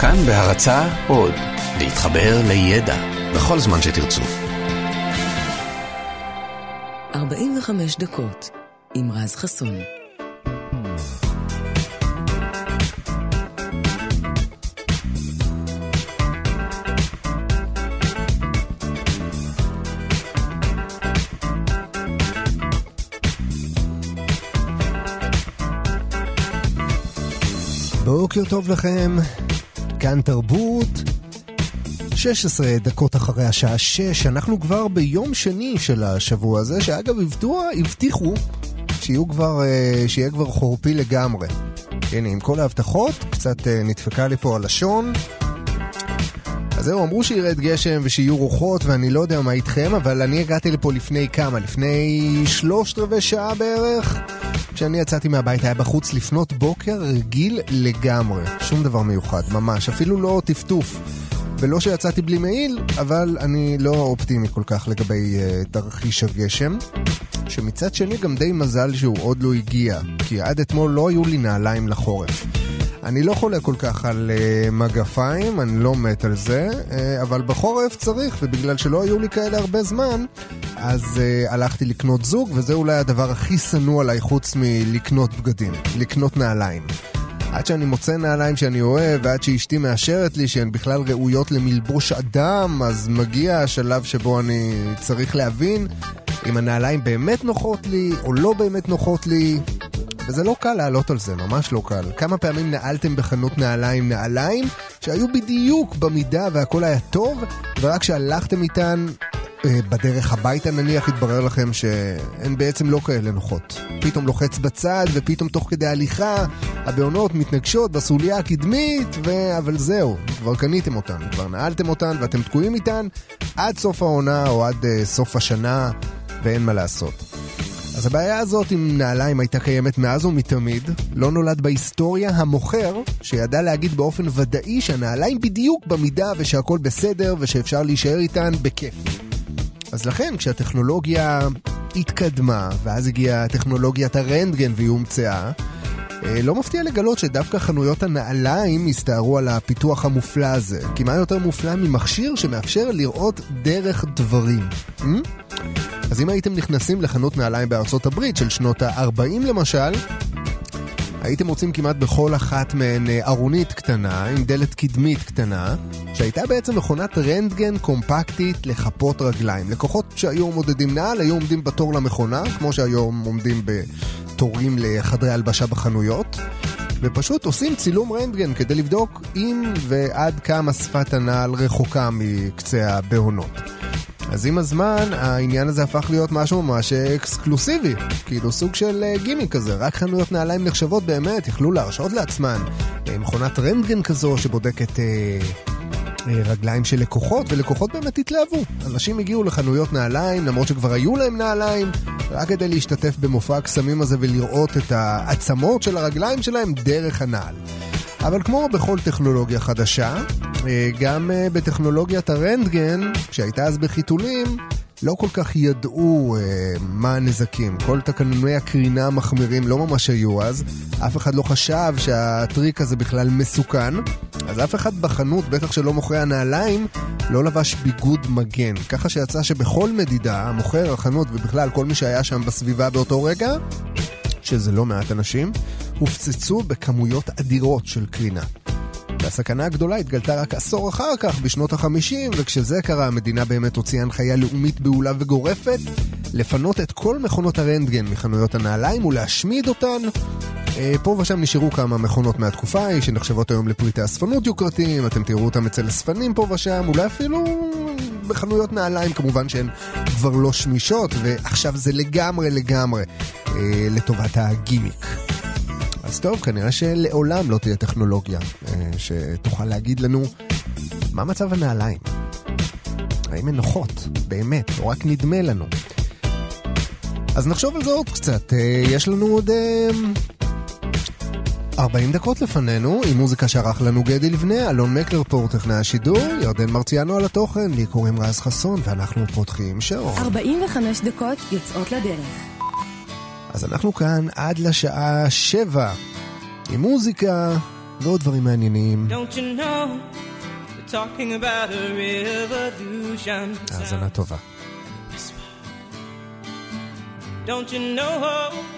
כאן בהרצה עוד, להתחבר לידע בכל זמן שתרצו. 45 דקות עם רז חסון. בוקר טוב לכם, כאן תרבות, 16 דקות אחרי השעה 6, אנחנו כבר ביום שני של השבוע הזה, שאגב הבטוח, הבטיחו שיהיו כבר, אה, שיהיה כבר חורפי לגמרי. הנה, עם כל ההבטחות, קצת אה, נדפקה לי פה הלשון. אז זהו, אמרו שירד גשם ושיהיו רוחות, ואני לא יודע מה איתכם, אבל אני הגעתי לפה לפני כמה? לפני שלושת רבעי שעה בערך? כשאני יצאתי מהבית היה בחוץ לפנות בוקר רגיל לגמרי. שום דבר מיוחד, ממש. אפילו לא טפטוף. ולא שיצאתי בלי מעיל, אבל אני לא אופטימי כל כך לגבי uh, תרחיש הגשם. שמצד שני גם די מזל שהוא עוד לא הגיע, כי עד אתמול לא היו לי נעליים לחורף. אני לא חולה כל כך על uh, מגפיים, אני לא מת על זה, uh, אבל בחורף צריך, ובגלל שלא היו לי כאלה הרבה זמן, אז uh, הלכתי לקנות זוג, וזה אולי הדבר הכי שנוא עליי חוץ מלקנות בגדים, לקנות נעליים. עד שאני מוצא נעליים שאני אוהב, ועד שאשתי מאשרת לי שהן בכלל ראויות למלבוש אדם, אז מגיע השלב שבו אני צריך להבין אם הנעליים באמת נוחות לי, או לא באמת נוחות לי. וזה לא קל לעלות על זה, ממש לא קל. כמה פעמים נעלתם בחנות נעליים נעליים שהיו בדיוק במידה והכל היה טוב, ורק כשהלכתם איתן אה, בדרך הביתה נניח התברר לכם שהן בעצם לא כאלה נוחות. פתאום לוחץ בצד ופתאום תוך כדי הליכה הבעונות מתנגשות בסוליה הקדמית ו... אבל זהו, כבר קניתם אותן, כבר נעלתם אותן ואתם תקועים איתן עד סוף העונה או עד uh, סוף השנה ואין מה לעשות. אז הבעיה הזאת עם נעליים הייתה קיימת מאז ומתמיד, לא נולד בהיסטוריה המוכר שידע להגיד באופן ודאי שהנעליים בדיוק במידה ושהכול בסדר ושאפשר להישאר איתן בכיף. אז לכן כשהטכנולוגיה התקדמה, ואז הגיעה טכנולוגיית הרנטגן והיא הומצאה, אה, לא מפתיע לגלות שדווקא חנויות הנעליים הסתערו על הפיתוח המופלא הזה. כי מה יותר מופלא ממכשיר שמאפשר לראות דרך דברים? Hmm? אז אם הייתם נכנסים לחנות נעליים בארצות הברית של שנות ה-40 למשל, הייתם מוצאים כמעט בכל אחת מהן אה, ארונית קטנה, עם דלת קדמית קטנה, שהייתה בעצם מכונת רנטגן קומפקטית לכפות רגליים. לקוחות שהיו מודדים נעל היו עומדים בתור למכונה, כמו שהיום עומדים בתורים לחדרי הלבשה בחנויות. ופשוט עושים צילום רנטגן כדי לבדוק אם ועד כמה שפת הנעל רחוקה מקצה הבהונות. אז עם הזמן העניין הזה הפך להיות משהו ממש אקסקלוסיבי, כאילו סוג של אה, גימי כזה, רק חנויות נעליים נחשבות באמת יכלו להרשות לעצמן אה, מכונת רנטגן כזו שבודקת... אה, רגליים של לקוחות, ולקוחות באמת התלהבו. אנשים הגיעו לחנויות נעליים, למרות שכבר היו להם נעליים, רק כדי להשתתף במופע הקסמים הזה ולראות את העצמות של הרגליים שלהם דרך הנעל. אבל כמו בכל טכנולוגיה חדשה, אה, גם אה, בטכנולוגיית הרנטגן, שהייתה אז בחיתולים, לא כל כך ידעו אה, מה הנזקים. כל תקנוני הקרינה המחמירים לא ממש היו אז. אף אחד לא חשב שהטריק הזה בכלל מסוכן. אז אף אחד בחנות, בטח שלא מוכרי הנעליים, לא לבש ביגוד מגן. ככה שיצא שבכל מדידה, המוכר, החנות ובכלל כל מי שהיה שם בסביבה באותו רגע, שזה לא מעט אנשים, הופצצו בכמויות אדירות של קרינה. והסכנה הגדולה התגלתה רק עשור אחר כך, בשנות החמישים, וכשזה קרה המדינה באמת הוציאה הנחיה לאומית בהולה וגורפת לפנות את כל מכונות הרנטגן מחנויות הנעליים ולהשמיד אותן. אה, פה ושם נשארו כמה מכונות מהתקופה ההיא שנחשבות היום לפריטי אספנות יוקרתיים, אתם תראו אותם אצל אספנים פה ושם, אולי אפילו בחנויות נעליים כמובן שהן כבר לא שמישות, ועכשיו זה לגמרי לגמרי אה, לטובת הגימיק. אז טוב, כנראה שלעולם לא תהיה טכנולוגיה אה, שתוכל להגיד לנו מה מצב הנעליים. האם הן נוחות, באמת, או רק נדמה לנו. אז נחשוב על זה עוד קצת. אה, יש לנו עוד 40 דקות לפנינו, עם מוזיקה שערך לנו גדי לבנה, אלון מקלר מקלרפור, טכנאי השידור, ירדן מרציאנו על התוכן, לי קוראים רז חסון, ואנחנו פותחים שעון. 45 דקות יוצאות לדרך. אז אנחנו כאן עד לשעה 7, עם מוזיקה ועוד דברים מעניינים. Don't you know? האזנה טובה. Don't you know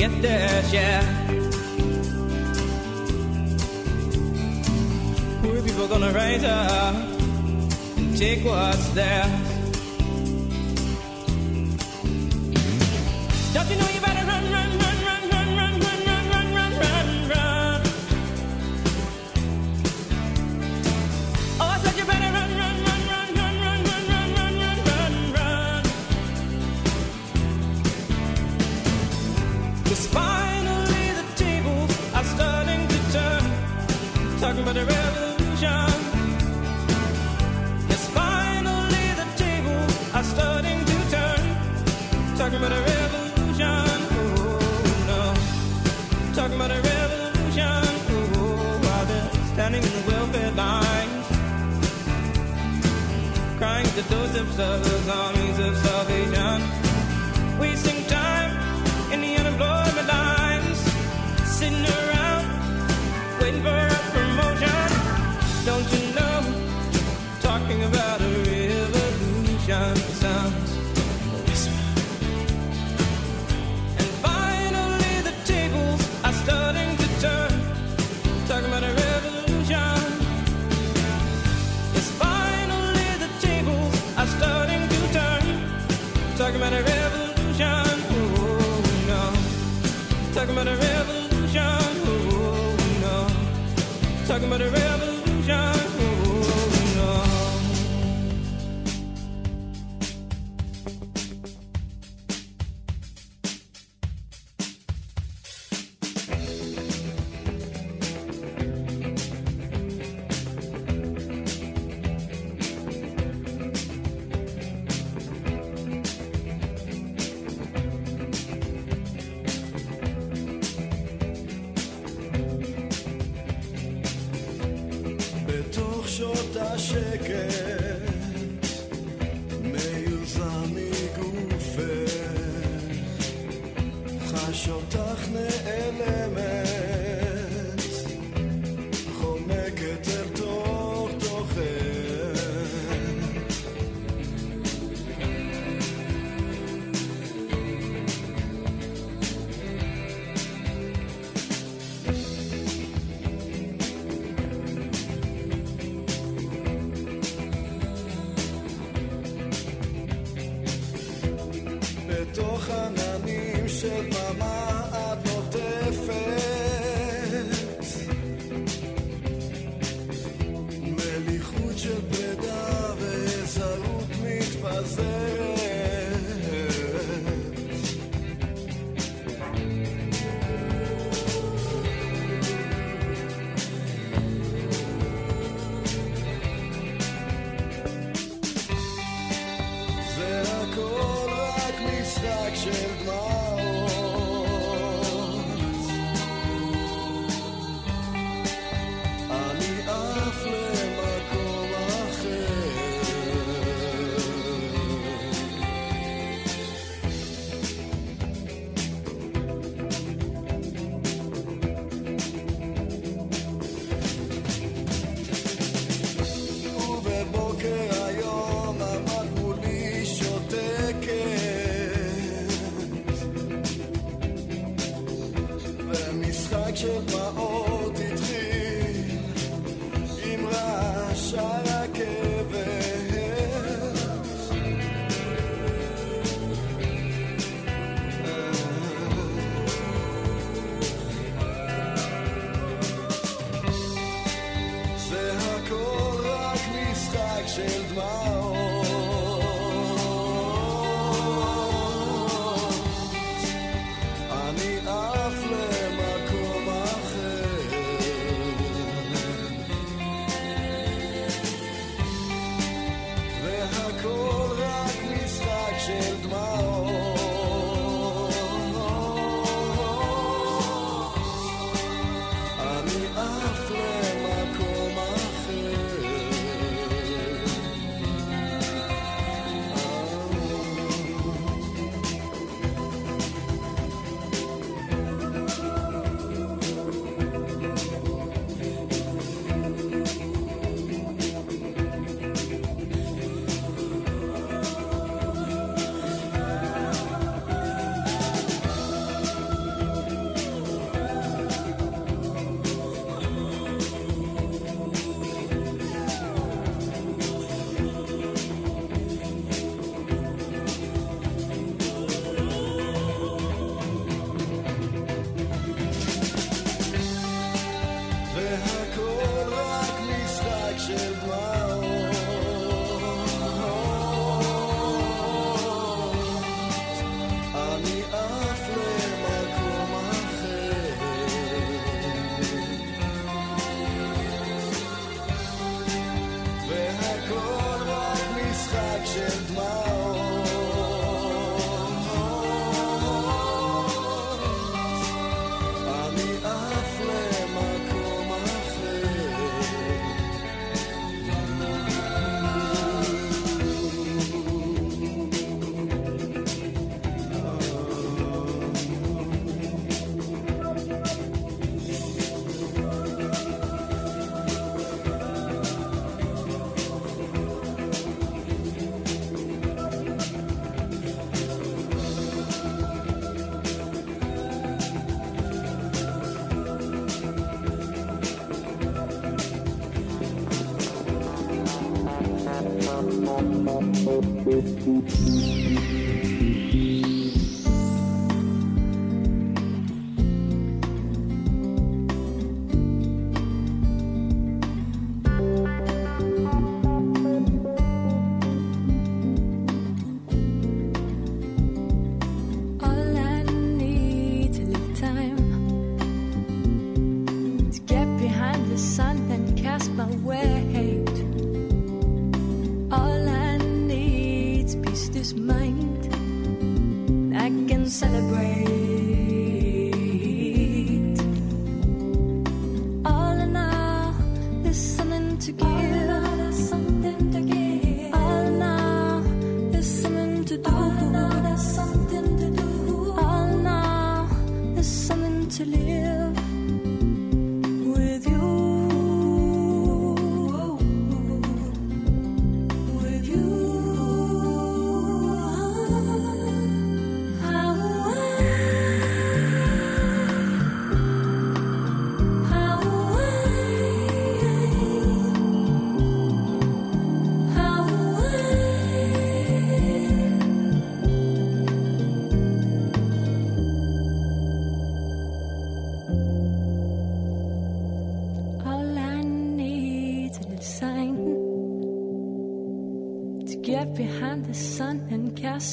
get their share. Poor people gonna rise up and take what's theirs. Don't you know? The to of themselves, armies of salvation, wasting time.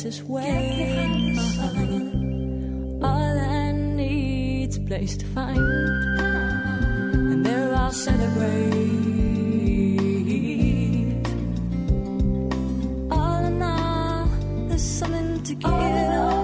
places where all I need's a place to find, and there I'll celebrate. All in all, there's something to give.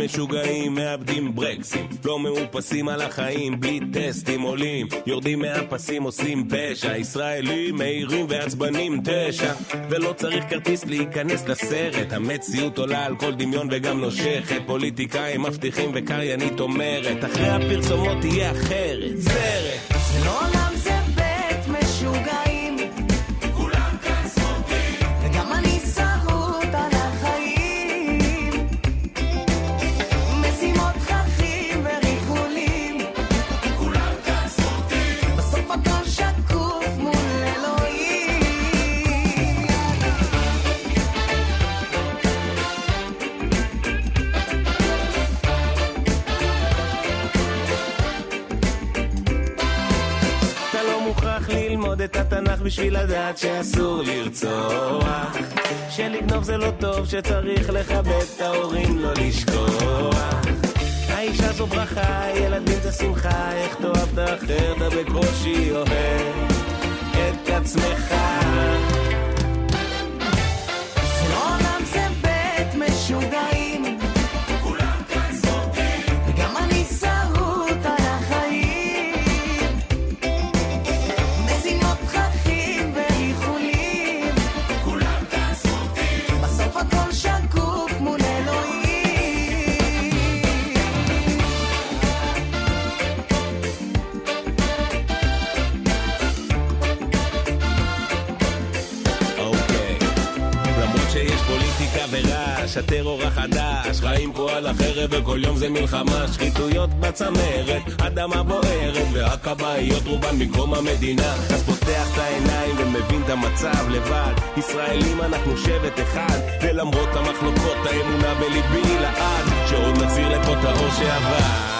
המשוגעים מאבדים ברקסים. לא מאופסים על החיים בלי טסטים עולים. יורדים מהפסים עושים פשע. ישראלים מהירים ועצבנים תשע. ולא צריך כרטיס להיכנס לסרט. המציאות עולה על כל דמיון וגם נושכת. פוליטיקאים מבטיחים וקריינית אומרת אחרי הפרסומות תהיה אחרת. סרט לדעת שאסור לרצוח. שלגנוב זה לא טוב, שצריך לכבד את ההורים, לא לשכוח. האישה זו ברכה, ילדים זה שמחה, איך תאהב את האחר, אתה בקושי אוהב את עצמך מלחמה, שחיתויות בצמרת, אדמה בוערת, והכבאיות רובן מקום המדינה. אז פותח את העיניים ומבין את המצב לבד. ישראלים אנחנו שבט אחד, ולמרות המחלוקות האמונה בליבי לעד, שעוד נחזיר לפה את האור שעבר.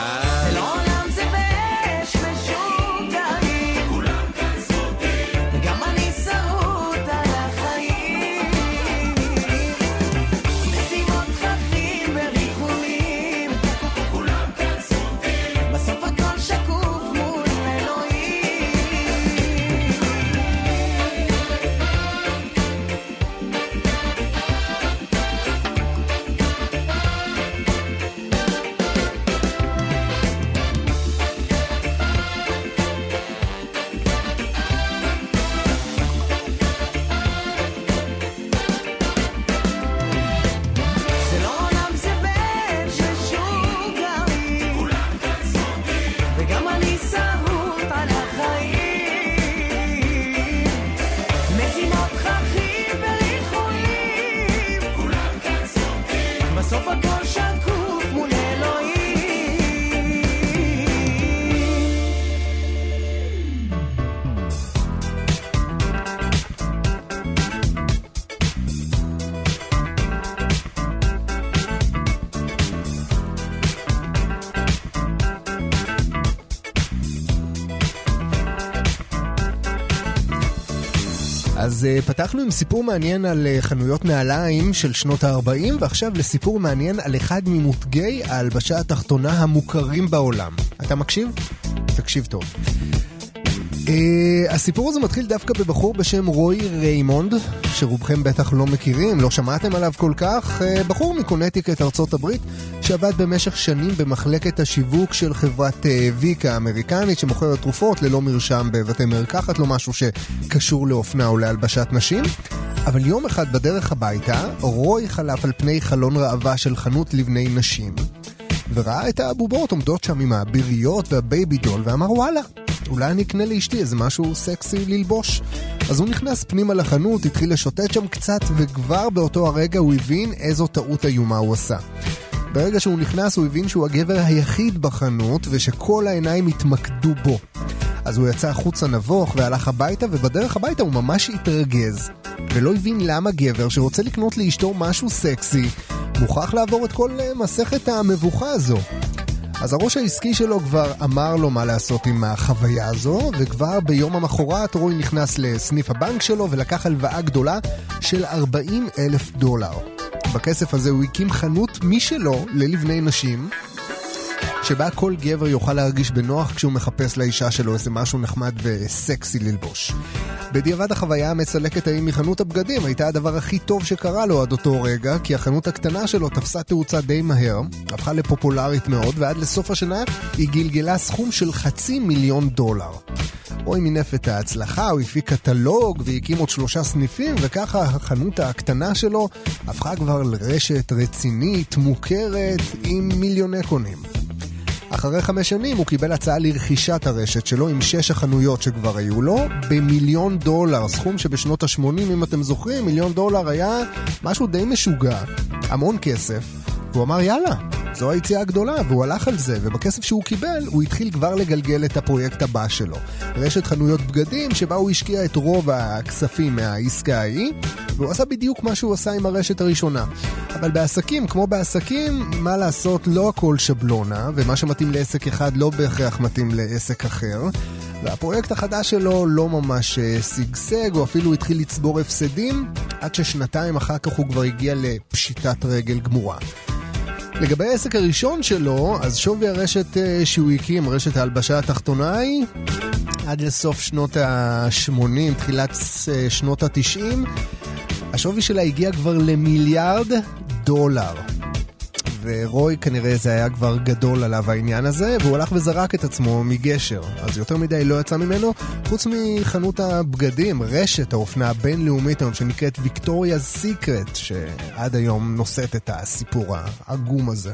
אז אה, פתחנו עם סיפור מעניין על אה, חנויות נעליים של שנות ה-40, ועכשיו לסיפור מעניין על אחד ממותגי ההלבשה התחתונה המוכרים בעולם. אתה מקשיב? תקשיב טוב. אה, הסיפור הזה מתחיל דווקא בבחור בשם רוי ריימונד, שרובכם בטח לא מכירים, לא שמעתם עליו כל כך, אה, בחור מקונטיקט ארצות הברית, שעבד במשך שנים במחלקת השיווק של חברת אה, ויקה האמריקנית, שמוכרת תרופות ללא מרשם בבתי מרקחת, לא משהו שקשור לאופנה או להלבשת נשים. אבל יום אחד בדרך הביתה, רוי חלף על פני חלון ראווה של חנות לבני נשים, וראה את הבובות עומדות שם עם הביריות והבייבי דול, ואמר וואלה, אולי אני אקנה לאשתי איזה משהו סקסי ללבוש. אז הוא נכנס פנימה לחנות, התחיל לשוטט שם קצת, וכבר באותו הרגע הוא הבין איזו טעות איומה הוא עשה. ברגע שהוא נכנס הוא הבין שהוא הגבר היחיד בחנות, ושכל העיניים התמקדו בו. אז הוא יצא החוצה נבוך והלך הביתה, ובדרך הביתה הוא ממש התרגז. ולא הבין למה גבר שרוצה לקנות לאשתו משהו סקסי, מוכרח לעבור את כל אה, מסכת המבוכה הזו. אז הראש העסקי שלו כבר אמר לו מה לעשות עם החוויה הזו, וכבר ביום המחרת רוי נכנס לסניף הבנק שלו ולקח הלוואה גדולה של 40 אלף דולר. בכסף הזה הוא הקים חנות משלו ללבני נשים, שבה כל גבר יוכל להרגיש בנוח כשהוא מחפש לאישה שלו איזה משהו נחמד וסקסי ללבוש. בדיעבד החוויה המצלקת ההיא מחנות הבגדים הייתה הדבר הכי טוב שקרה לו עד אותו רגע, כי החנות הקטנה שלו תפסה תאוצה די מהר, הפכה לפופולרית מאוד, ועד לסוף השנה היא גלגלה סכום של חצי מיליון דולר. רוי מינף את ההצלחה, הוא הפיק קטלוג והקים עוד שלושה סניפים, וככה החנות הקטנה שלו הפכה כבר לרשת רצינית, מוכרת, עם מיליוני קונים. אחרי חמש שנים הוא קיבל הצעה לרכישת הרשת שלו עם שש החנויות שכבר היו לו במיליון דולר, סכום שבשנות ה-80, אם אתם זוכרים, מיליון דולר היה משהו די משוגע, המון כסף, והוא אמר יאללה, זו היציאה הגדולה, והוא הלך על זה, ובכסף שהוא קיבל, הוא התחיל כבר לגלגל את הפרויקט הבא שלו. רשת חנויות בגדים, שבה הוא השקיע את רוב הכספים מהעסקה ההיא, והוא עשה בדיוק מה שהוא עשה עם הרשת הראשונה. אבל בעסקים, כמו בעסקים, מה לעשות, לא הכל שבלונה, ומה שמתאים לעסק אחד לא בהכרח מתאים לעסק אחר. והפרויקט החדש שלו לא ממש אה, שגשג, הוא אפילו התחיל לצבור הפסדים, עד ששנתיים אחר כך הוא כבר הגיע לפשיטת רגל גמורה. לגבי העסק הראשון שלו, אז שווי הרשת אה, שהוא הקים, רשת ההלבשה התחתונה היא, עד לסוף שנות ה-80, תחילת אה, שנות ה-90, השווי שלה הגיע כבר למיליארד דולר. ורוי כנראה זה היה כבר גדול עליו העניין הזה, והוא הלך וזרק את עצמו מגשר. אז יותר מדי לא יצא ממנו, חוץ מחנות הבגדים, רשת האופנה הבינלאומית היום שנקראת ויקטוריה סיקרט, שעד היום נושאת את הסיפור העגום הזה.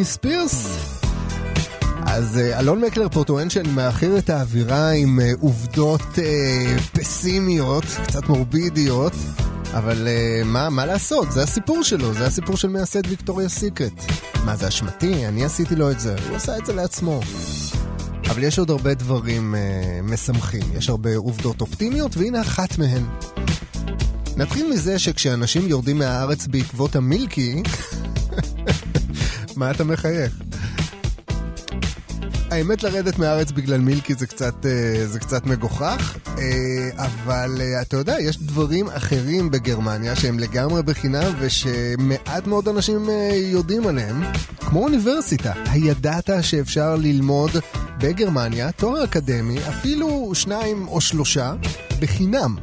בריטני ספירס. אז אה, אלון מקלר פה טוען שאני מאחר את האווירה עם אה, עובדות אה, פסימיות, קצת מורבידיות, אבל אה, מה, מה לעשות, זה הסיפור שלו, זה הסיפור של מייסד ויקטוריה סיקרט. מה זה אשמתי? אני עשיתי לו את זה, הוא עשה את זה לעצמו. אבל יש עוד הרבה דברים אה, משמחים, יש הרבה עובדות אופטימיות, והנה אחת מהן. נתחיל מזה שכשאנשים יורדים מהארץ בעקבות המילקי, מה אתה מחייך? האמת לרדת מהארץ בגלל מילקי זה קצת, אה, זה קצת מגוחך, אה, אבל אה, אתה יודע, יש דברים אחרים בגרמניה שהם לגמרי בחינם ושמעט מאוד אנשים יודעים עליהם, כמו אוניברסיטה. הידעת שאפשר ללמוד בגרמניה תואר אקדמי, אפילו שניים או שלושה, בחינם.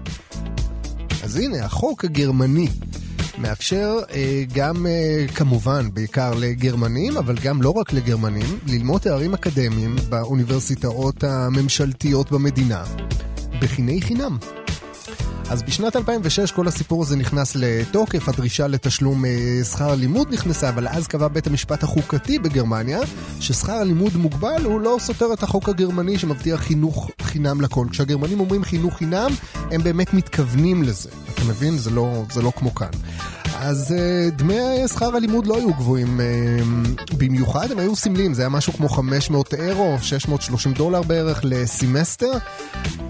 אז הנה, החוק הגרמני מאפשר אה, גם, אה, כמובן, בעיקר לגרמנים, אבל גם לא רק לגרמנים, ללמוד תארים אקדמיים באוניברסיטאות הממשלתיות במדינה, בחיני חינם. אז בשנת 2006 כל הסיפור הזה נכנס לתוקף, הדרישה לתשלום אה, שכר לימוד נכנסה, אבל אז קבע בית המשפט החוקתי בגרמניה ששכר הלימוד מוגבל הוא לא סותר את החוק הגרמני שמבטיח חינוך חינם לכל. כשהגרמנים אומרים חינוך חינם, הם באמת מתכוונים לזה. אתה מבין? זה לא, זה לא כמו כאן. אז uh, דמי שכר הלימוד לא היו גבוהים uh, במיוחד, הם היו סמליים, זה היה משהו כמו 500 אירו, 630 דולר בערך לסמסטר.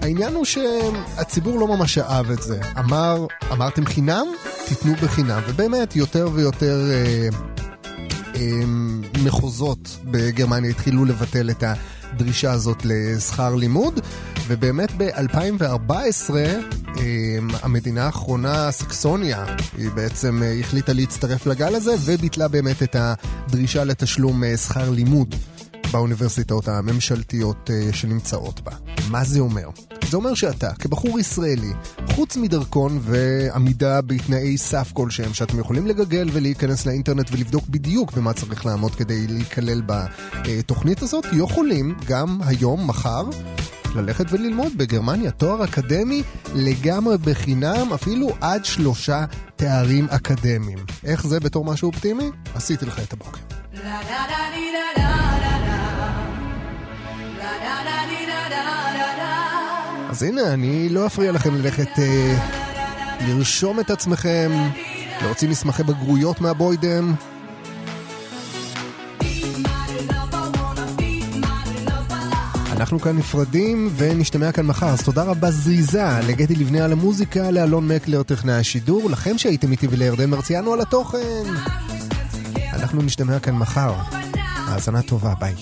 העניין הוא שהציבור לא ממש אהב את זה. אמר, אמרתם חינם? תיתנו בחינם. ובאמת, יותר ויותר uh, מחוזות בגרמניה התחילו לבטל את הדרישה הזאת לשכר לימוד, ובאמת ב-2014 המדינה האחרונה, סקסוניה, היא בעצם אה, החליטה להצטרף לגל הזה וביטלה באמת את הדרישה לתשלום אה, שכר לימוד. באוניברסיטאות הממשלתיות אה, שנמצאות בה. מה זה אומר? זה אומר שאתה, כבחור ישראלי, חוץ מדרכון ועמידה בתנאי סף כלשהם, שאתם יכולים לגגל ולהיכנס לאינטרנט ולבדוק בדיוק במה צריך לעמוד כדי להיכלל בתוכנית הזאת, יכולים גם היום, מחר, ללכת וללמוד בגרמניה תואר אקדמי לגמרי בחינם, אפילו עד שלושה תארים אקדמיים. איך זה בתור משהו אופטימי? עשיתי לך את הבוקר. אז הנה, אני לא אפריע לכם ללכת אה, לרשום את עצמכם, להוציא מסמכי בגרויות מהבוידם. אנחנו כאן נפרדים ונשתמע כאן מחר, אז תודה רבה זריזה לגדי לבנה על המוזיקה, לאלון מקלר טכנאי השידור, לכם שהייתם איתי ולירדן מרציאנו על התוכן. אנחנו נשתמע כאן מחר. האזנה טובה, ביי.